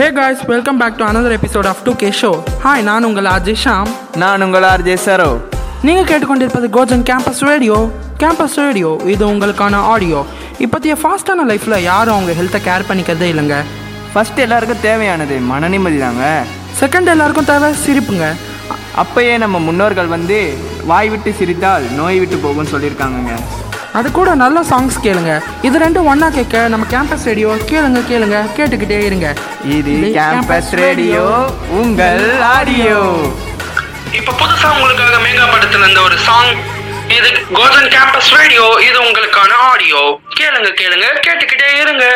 Hey guys welcome back to another episode of two K show hi நான் உங்கள் அஜய் ஷாம் நான் உங்கள் ஆர்ஜே சரோ நீங்கள் கேட்டுக்கொண்டிருப்பது கோஜன் கேம்பஸ் ரேடியோ கேம்பஸ் ரேடியோ இது உங்களுக்கான ஆடியோ இப்போதைய ஃபாஸ்ட்டான லைஃப்பில் யாரும் அவங்க ஹெல்த்தை கேர் பண்ணிக்கிறதே இல்லைங்க. ஃபர்ஸ்ட் எல்லாருக்கும் தேவையானது மன நிம்மதி தாங்க. செகண்ட் எல்லாருக்கும் தேவை சிரிப்புங்க. அப்பயே நம்ம முன்னோர்கள் வந்து வாய் விட்டு சிரித்தால் நோய் விட்டு போகும்னு சொல்லியிருக்காங்கங்க. அது கூட நல்ல சாங்ஸ் கேளுங்க. இது ரெண்டும் ஒன்றா கேட்க நம்ம கேம்பஸ் ரேடியோ கேளுங்க கேளுங்க கேட்டுக்கிட்டே இருங்க. இது கேம்பஸ் ரேடியோ உங்கள் ஆடியோ இப்போ புதுசாக உங்களுக்காக மேகப்படுத்தின இந்த ஒரு சாங் இது கோஜன் கேம்பஸ் ரேடியோ இது உங்களுக்கான ஆடியோ கேளுங்க கேளுங்க கேட்டுக்கிட்டே இருங்க.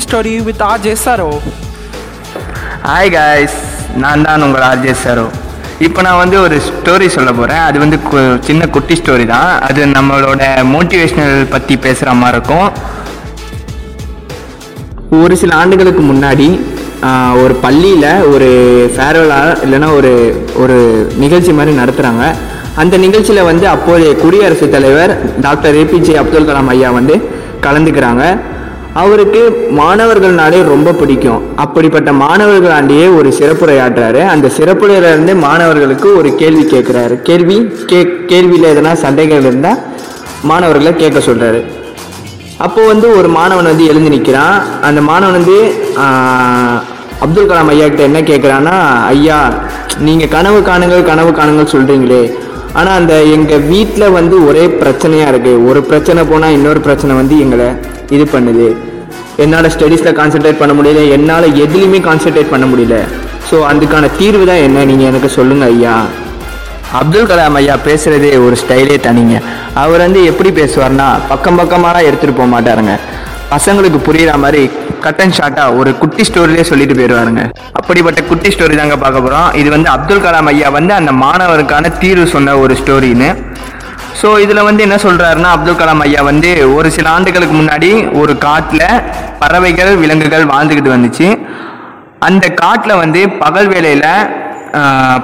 Story with RJ Saro hi guys நான் தான் உங்கள் ஆர்ஜே சரோ இப்போ நான் வந்து ஒரு ஸ்டோரி சொல்ல போகிறேன் அது வந்து கு- சின்ன குட்டி ஸ்டோரி தான். அது நம்மளோட மோட்டிவேஷ்னல் பற்றி பேசுகிற மாதிரி இருக்கும். ஒரு சில ஆண்டுகளுக்கு முன்னாடி ஒரு பள்ளியில் ஒரு ஃபேர்வெலாக இல்லைன்னா ஒரு ஒரு நிகழ்ச்சி மாதிரி நடத்துகிறாங்க அந்த நிகழ்ச்சியில் வந்து அப்போதைய குடியரசுத் தலைவர் டாக்டர் ஏபிஜே அப்துல் கலாம் ஐயா வந்து கலந்துக்கிறாங்க. அவருக்கு மாணவர்கள்னாலே ரொம்ப பிடிக்கும். அப்படிப்பட்ட மாணவர்களாண்டியே ஒரு சிறப்புரையாற்றாரு அந்த சிறப்புரையில இருந்து மாணவர்களுக்கு ஒரு கேள்வி கேட்குறாரு. கேள்வி? கே கேள்வியில் எதனா சண்டைகள் இருந்தால் மாணவர்களை கேட்க சொல்கிறாரு அப்போ வந்து ஒரு மாணவன் வந்து எழுந்து நிற்கிறான் அந்த மாணவன் வந்து அப்துல் கலாம் ஐயா கிட்ட என்ன கேட்குறான்னா ஐயா நீங்கள் கனவு காணுங்கள் கனவு காணுங்கள் சொல்கிறீங்களே ஆனால் அந்த எங்கள் வீட்டில் வந்து ஒரே பிரச்சனையாக இருக்குது ஒரு பிரச்சனை போனால் இன்னொரு பிரச்சனை வந்து எங்களை இது பண்ணுது. என்னால் ஸ்டடீஸில் கான்சென்ட்ரேட் பண்ண முடியல. என்னால் எதுலேயுமே கான்சென்ட்ரேட் பண்ண முடியல. ஸோ அதுக்கான தீர்வு தான் என்ன? நீங்கள் எனக்கு சொல்லுங்கள் ஐயா. அப்துல் கலாம் ஐயா பேசுகிறதே ஒரு ஸ்டைலே தனிங்க. அவர் வந்து எப்படி பேசுவார்னா பக்கம் பக்கமாக எடுத்துகிட்டு போக மாட்டாருங்க. பசங்களுக்கு புரியுற மாதிரி கட் அண்ட் ஷார்ட்டாக ஒரு குட்டி ஸ்டோரிலே சொல்லிட்டு போயிடுவாருங்க அப்படிப்பட்ட குட்டி ஸ்டோரி தாங்க பார்க்க போகிறோம் இது வந்து அப்துல் கலாம் ஐயா வந்து அந்த மாணவருக்கான தீர்வு சொன்ன ஒரு ஸ்டோரின்னு ஸோ இதில் வந்து என்ன சொல்கிறாருன்னா அப்துல் கலாம் ஐயா வந்து ஒரு சில ஆண்டுகளுக்கு முன்னாடி ஒரு காட்டில் பறவைகள் விலங்குகள் வாழ்ந்துக்கிட்டு வந்துச்சு. அந்த காட்டில் வந்து பகல் வேலையில்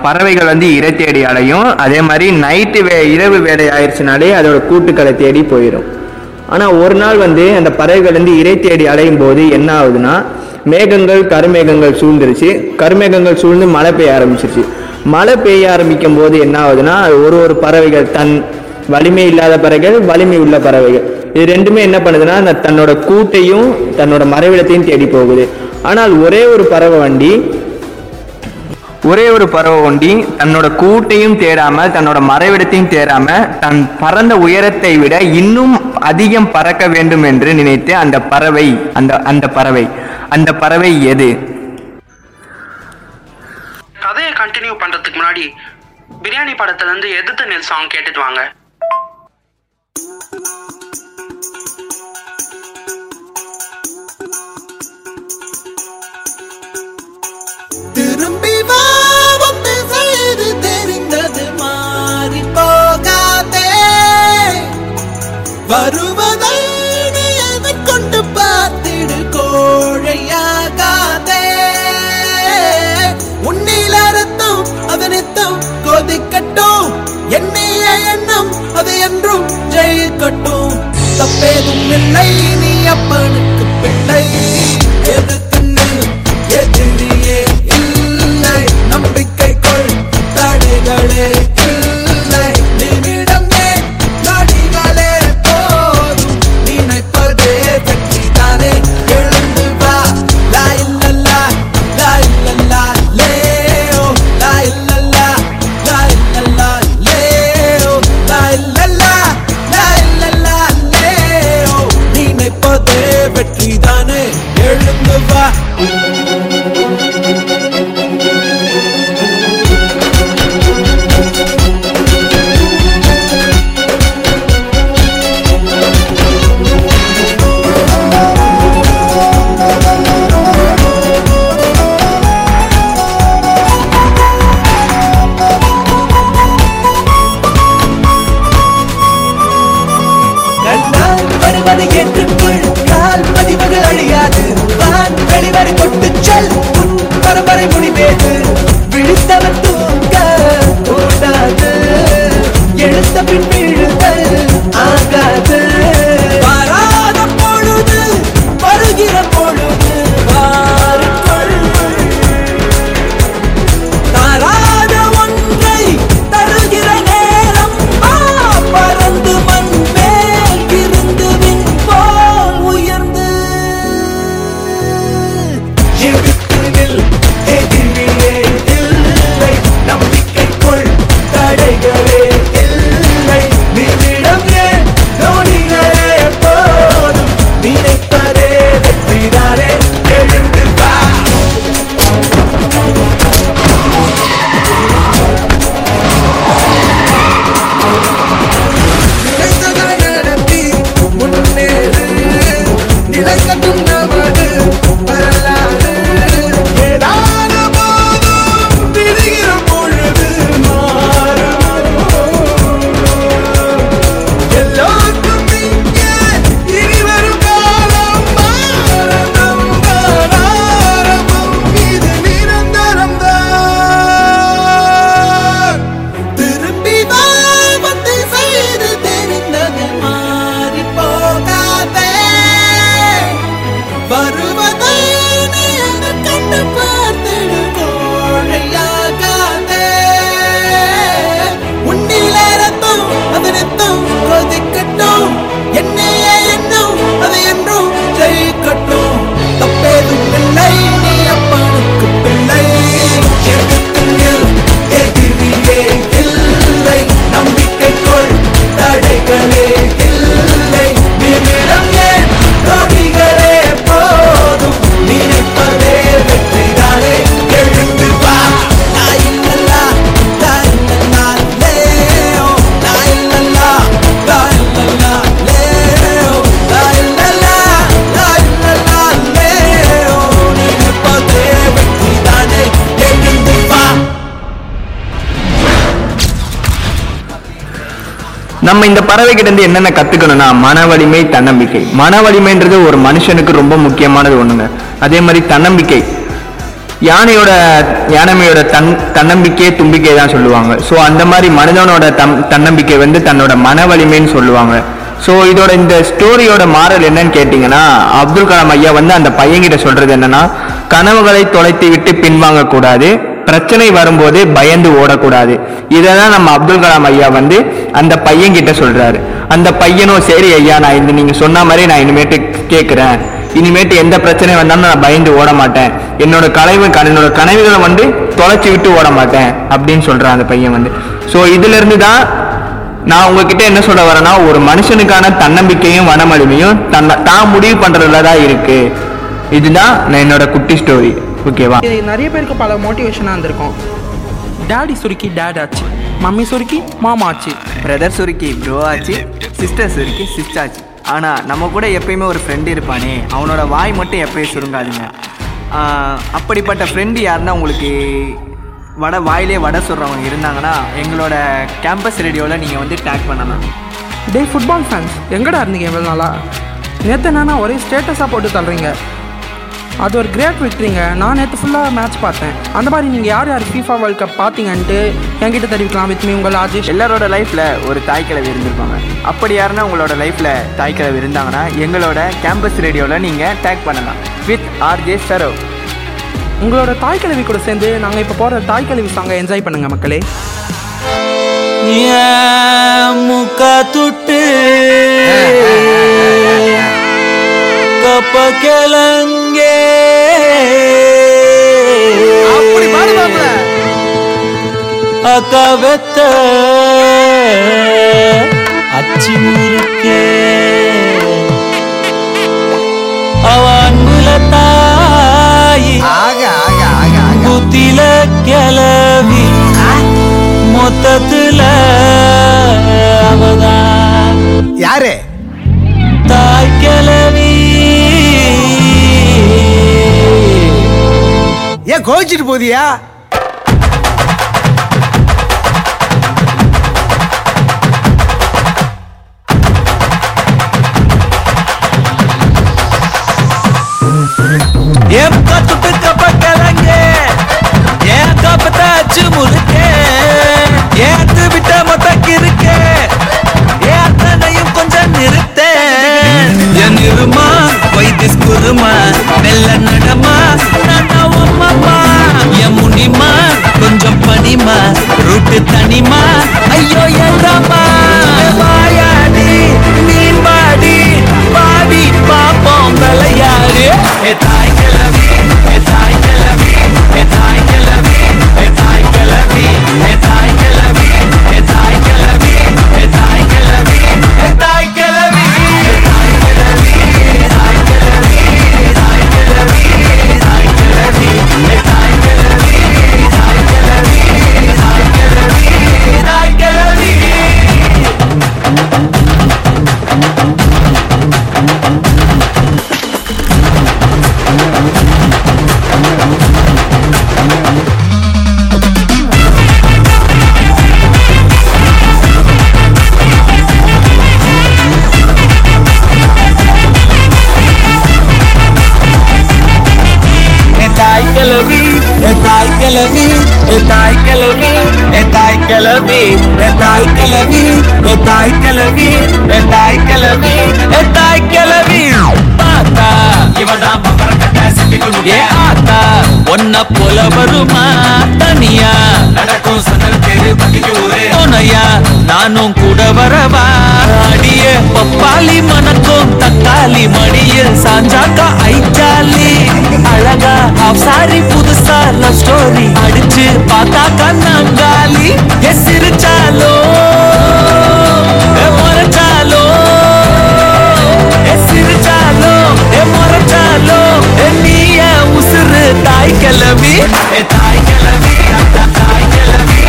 பறவைகள் வந்து இரை தேடி அலையும். அதே மாதிரி நைட்டு வே இரவு வேலை ஆயிடுச்சுனாலே அதோட கூட்டுக்களை தேடி போயிடும் ஆனால் ஒரு நாள் வந்து அந்த பறவைகள் வந்து இரை தேடி அலையும் போது என்ன ஆகுதுன்னா மேகங்கள் கருமேகங்கள் சூழ்ந்துருச்சு. கருமேகங்கள் சூழ்ந்து மழை பெய்ய ஆரம்பிச்சிருச்சு. மழை பெய்ய ஆரம்பிக்கும் போது என்ன ஆகுதுன்னா ஒரு ஒரு பறவைகள் தன் வலிமை இல்லாத பறவைகள் வலிமை உள்ள பறவைகள். இது ரெண்டுமே என்ன பண்ணுதுன்னா தன்னோட கூட்டையும் தன்னோட மறைவிடத்தையும் தேடி போகுது. ஆனால் ஒரே ஒரு பறவை வண்டி ஒரே ஒரு பறவை ஒண்டி தன்னோட கூட்டையும் தேடாம தன்னோட மறைவிடத்தையும் தேடாம தன் பறந்த உயரத்தை விட இன்னும் அதிகம் பறக்க வேண்டும் என்று நினைத்து அந்த பறவை அந்த அந்த பறவை அந்த பறவை எது? கதையை கண்டினியூ பண்றதுக்கு முன்னாடி பிரியாணி படத்துல இருந்து எதிர்த்து நெல் சாங் கேட்டுட்டு வாங்க. வருவதை நீ எதைக் கொண்டு பார்த்திடு கோழையாகாதே. உன்னில் அறுத்தும் அதனித்தம் கொதிக்கட்டும் எண்ணிய எண்ணம் அது என்றும் ஜெயிக்கட்டும் தப்பேதும் இல்லை நீ அப்பனுக்கு பிள்ளை. எதுக்கு வந்த பின் விழுதல். ஆகாது. நம்ம இந்த பறவை கிட்ட இருந்து என்னென்ன கத்துக்கணும்னா மன வலிமை தன்னம்பிக்கை. மன வலிமைன்றது ஒரு மனுஷனுக்கு ரொம்ப முக்கியமானது ஒண்ணுங்க. அதே மாதிரி தன்னம்பிக்கை. யானையோட யானைமையோட தன் தன்னம்பிக்கையே தும்பிக்கை தான் சொல்லுவாங்க. ஸோ அந்த மாதிரி மனிதனோட தம் தன்னம்பிக்கை வந்து தன்னோட மன வலிமைன்னு சொல்லுவாங்க. ஸோ இதோட இந்த ஸ்டோரியோட மாறல் என்னன்னு கேட்டிங்கன்னா அப்துல் கலாம் ஐயா வந்து அந்த பையன்கிட்ட சொல்றது என்னன்னா கனவுகளை தொலைத்து விட்டு பின்வாங்க கூடாது பிரச்சனை வரும்போது பயந்து ஓடக்கூடாது. இதை தான் நம்ம அப்துல் கலாம் ஐயா வந்து அந்த பையன்கிட்ட சொல்றாரு. அந்த பையனும் சரி ஐயா நான் இந்த நீங்க சொன்ன மாதிரி நான் இனிமேட்டு கேட்குறேன் இனிமேட்டு எந்த பிரச்சனை வந்தாலும் நான் பயந்து ஓட மாட்டேன். என்னோட கனவு என்னோட கனவுகளை வந்து தொலைச்சி விட்டு ஓட மாட்டேன் அப்படின்னு சொல்றான் அந்த பையன் வந்து. ஸோ இதுல இருந்து தான் நான் உங்ககிட்ட என்ன சொல்ல வரேன்னா ஒரு மனுஷனுக்கான தன்னம்பிக்கையும் வனமளிமையும் தன்னை தான் முடிவு பண்றதுல தான் இருக்கு. இதுதான் நான் என்னோட குட்டி ஸ்டோரி ஓகேவா? இது நிறைய பேருக்கு பல மோட்டிவேஷனாக இருந்திருக்கும். டாடி சுருக்கி டேட் ஆச்சு. மம்மி சுருக்கி மாமா ஆச்சு. பிரதர் சுருக்கி ப்ரோ ஆச்சு. சிஸ்டர் சுருக்கி சிஸ்டர் ஆச்சு. ஆனால் நம்ம கூட எப்பயுமே ஒரு ஃப்ரெண்டு இருப்பானே. அவனோட வாய் மட்டும் எப்பயும் சுருங்காதுங்க. அப்படிப்பட்ட ஃப்ரெண்டு யாருன்னா உங்களுக்கு வடை வாயிலே வடை சொல்கிறவங்க இருந்தாங்கன்னா எங்களோட கேம்பஸ் ரேடியோவில் நீங்கள் வந்து டேக் பண்ணலாம் டே ஃபுட்பால் ஃபேன்ஸ் எங்கடா இருந்தீங்க இவ்வளோ நாளா? நேற்று என்னன்னா ஒரே ஸ்டேட்டஸாக போட்டு தள்ளுறீங்க. அது ஒரு கிரேட் விக்ட்ரிங்க நான் நேற்று ஃபுல்லாக மேட்ச் பார்த்தேன். அந்த மாதிரி நீங்கள் யார் யார் ஃபீஃபா வேர்ல்ட் கப் பார்த்தீங்கன்ட்டு என்கிட்ட தெரிவிக்கலாம் வித் மீ உங்கள் ராஜேஷ் எல்லாரோட லைஃப்பில் ஒரு தாய்க்கிழவி இருந்திருப்பாங்க. அப்படி யாருன்னா உங்களோட லைஃப்பில் தாய்க்கிழவி இருந்தாங்கன்னா எங்களோட கேம்பஸ் ரேடியோவில் நீங்கள் டேக் பண்ணலாம். வித் ஆர்ஜே சரவ் உங்களோட தாய்க்கிழவி கூட சேர்ந்து நாங்கள் இப்போ போகிற தாய்க்கிழவி சாங்கை என்ஜாய் பண்ணுங்கள் மக்களே. முக்கா துட்டு. கப்பக்கலங்கே அப்படி பாடுவாங்க அக்கவத்த அச்சி ஊருக்கே அவன் முலத்தாயி புத்தில கிளவி மொத்தத்துல அவதான். யாரு? ஏன் கோவிச்சிட்டு போதியா ஏப்பா துட்டுக்க பக்கலங்க ஏன் காப்பத்தாச்சு முழுக்க ஏத்து விட்ட மொத்த தாய் கிளவி தாய் கிளவி தாய் கிளவி பார்த்தா இவதான் ஏ ஆத்தா ஒன்ன போல வருமா? தனியா. நடக்கும் சதல் தெரு துணையா நானும் கூட வரவா? அடிய பப்பாளி மணக்கும் தக்காளி மடியில் சாஞ்சாக்கா ஐச்சாலி அழகா ஆஃப் சாரி புதுசா லவ் ஸ்டோரி அடிச்சு பார்த்தாக்கா நாங்காலி. எ சிரிச்சாலோ? தாய் கிளவி தாய் கிளவி தாய் கிளவி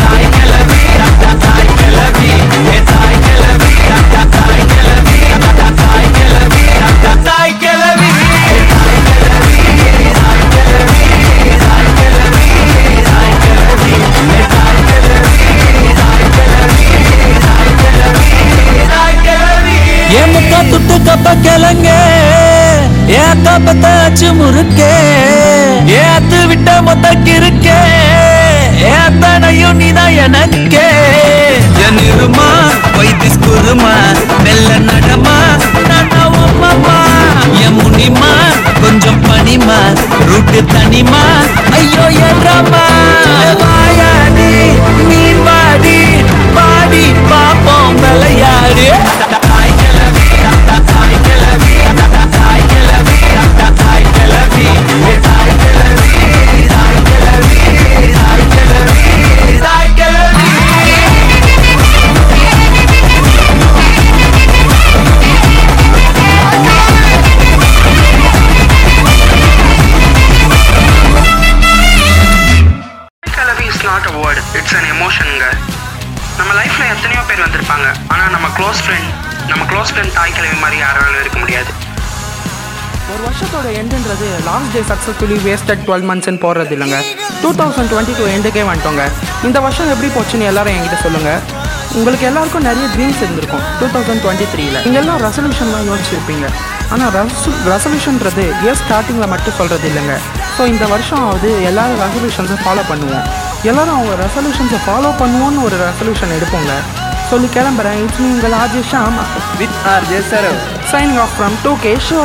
தாய் கிளவி தாய் கிளவி தாய் கிளவி தாய் கிளவி தாய் கிளவி தாய் கிளவி ஏன் முக்கா துட்டு கப்ப கிளங்க ஏன் கப்பத்தாச்சு முறுக்கே Mariana இட்ஸ் அன் எமோஷனுங்க நம்ம லைஃப்பில் எத்தனையோ பேர் வந்திருப்பாங்க. ஆனால் நம்ம க்ளோஸ் ஃப்ரெண்ட் நம்ம க்ளோஸ் ஃப்ரெண்ட் தாய் கிழவி மாதிரி யாராலும் இருக்க முடியாது. ஒரு வருஷத்தோட எண்டுன்றது last day successfully wasted twelve மந்த்ஸ்ன்னு போடுறது இல்லைங்க. டூ தௌசண்ட் டுவெண்ட்டி டூ எண்டுக்கே வந்துட்டோங்க. இந்த வருஷம் எப்படி போச்சுன்னு எல்லாரும் என்கிட்ட சொல்லுங்கள் உங்களுக்கு எல்லாருக்கும் நிறைய ட்ரீம்ஸ் இருந்திருக்கும் டூ தௌசண்ட் டுவெண்ட்டி த்ரீல நீங்கள் எல்லாம் ரெசல்யூஷன்லாம் யோசிச்சிருப்பீங்க. ஆனால் ரெசு ரெசல்யூஷன்றது இயர் ஸ்டார்டிங்கில் மட்டும் சொல்கிறது இல்லைங்க. ஸோ இந்த வருஷம் ஆகுது எல்லாரும் ரெசல்யூஷன்ஸும் ஃபாலோ பண்ணுவோம். எல்லாரும் அவங்க ரெசல்யூஷன்ஸை ஃபாலோ பண்ணுவோன்னு ஒரு ரெசல்யூஷன் எடுப்போங்க சொல்லி கிளம்புறேன். இட்ஸ் உங்கள் RJ Sham. With R J Saro signing off from two K show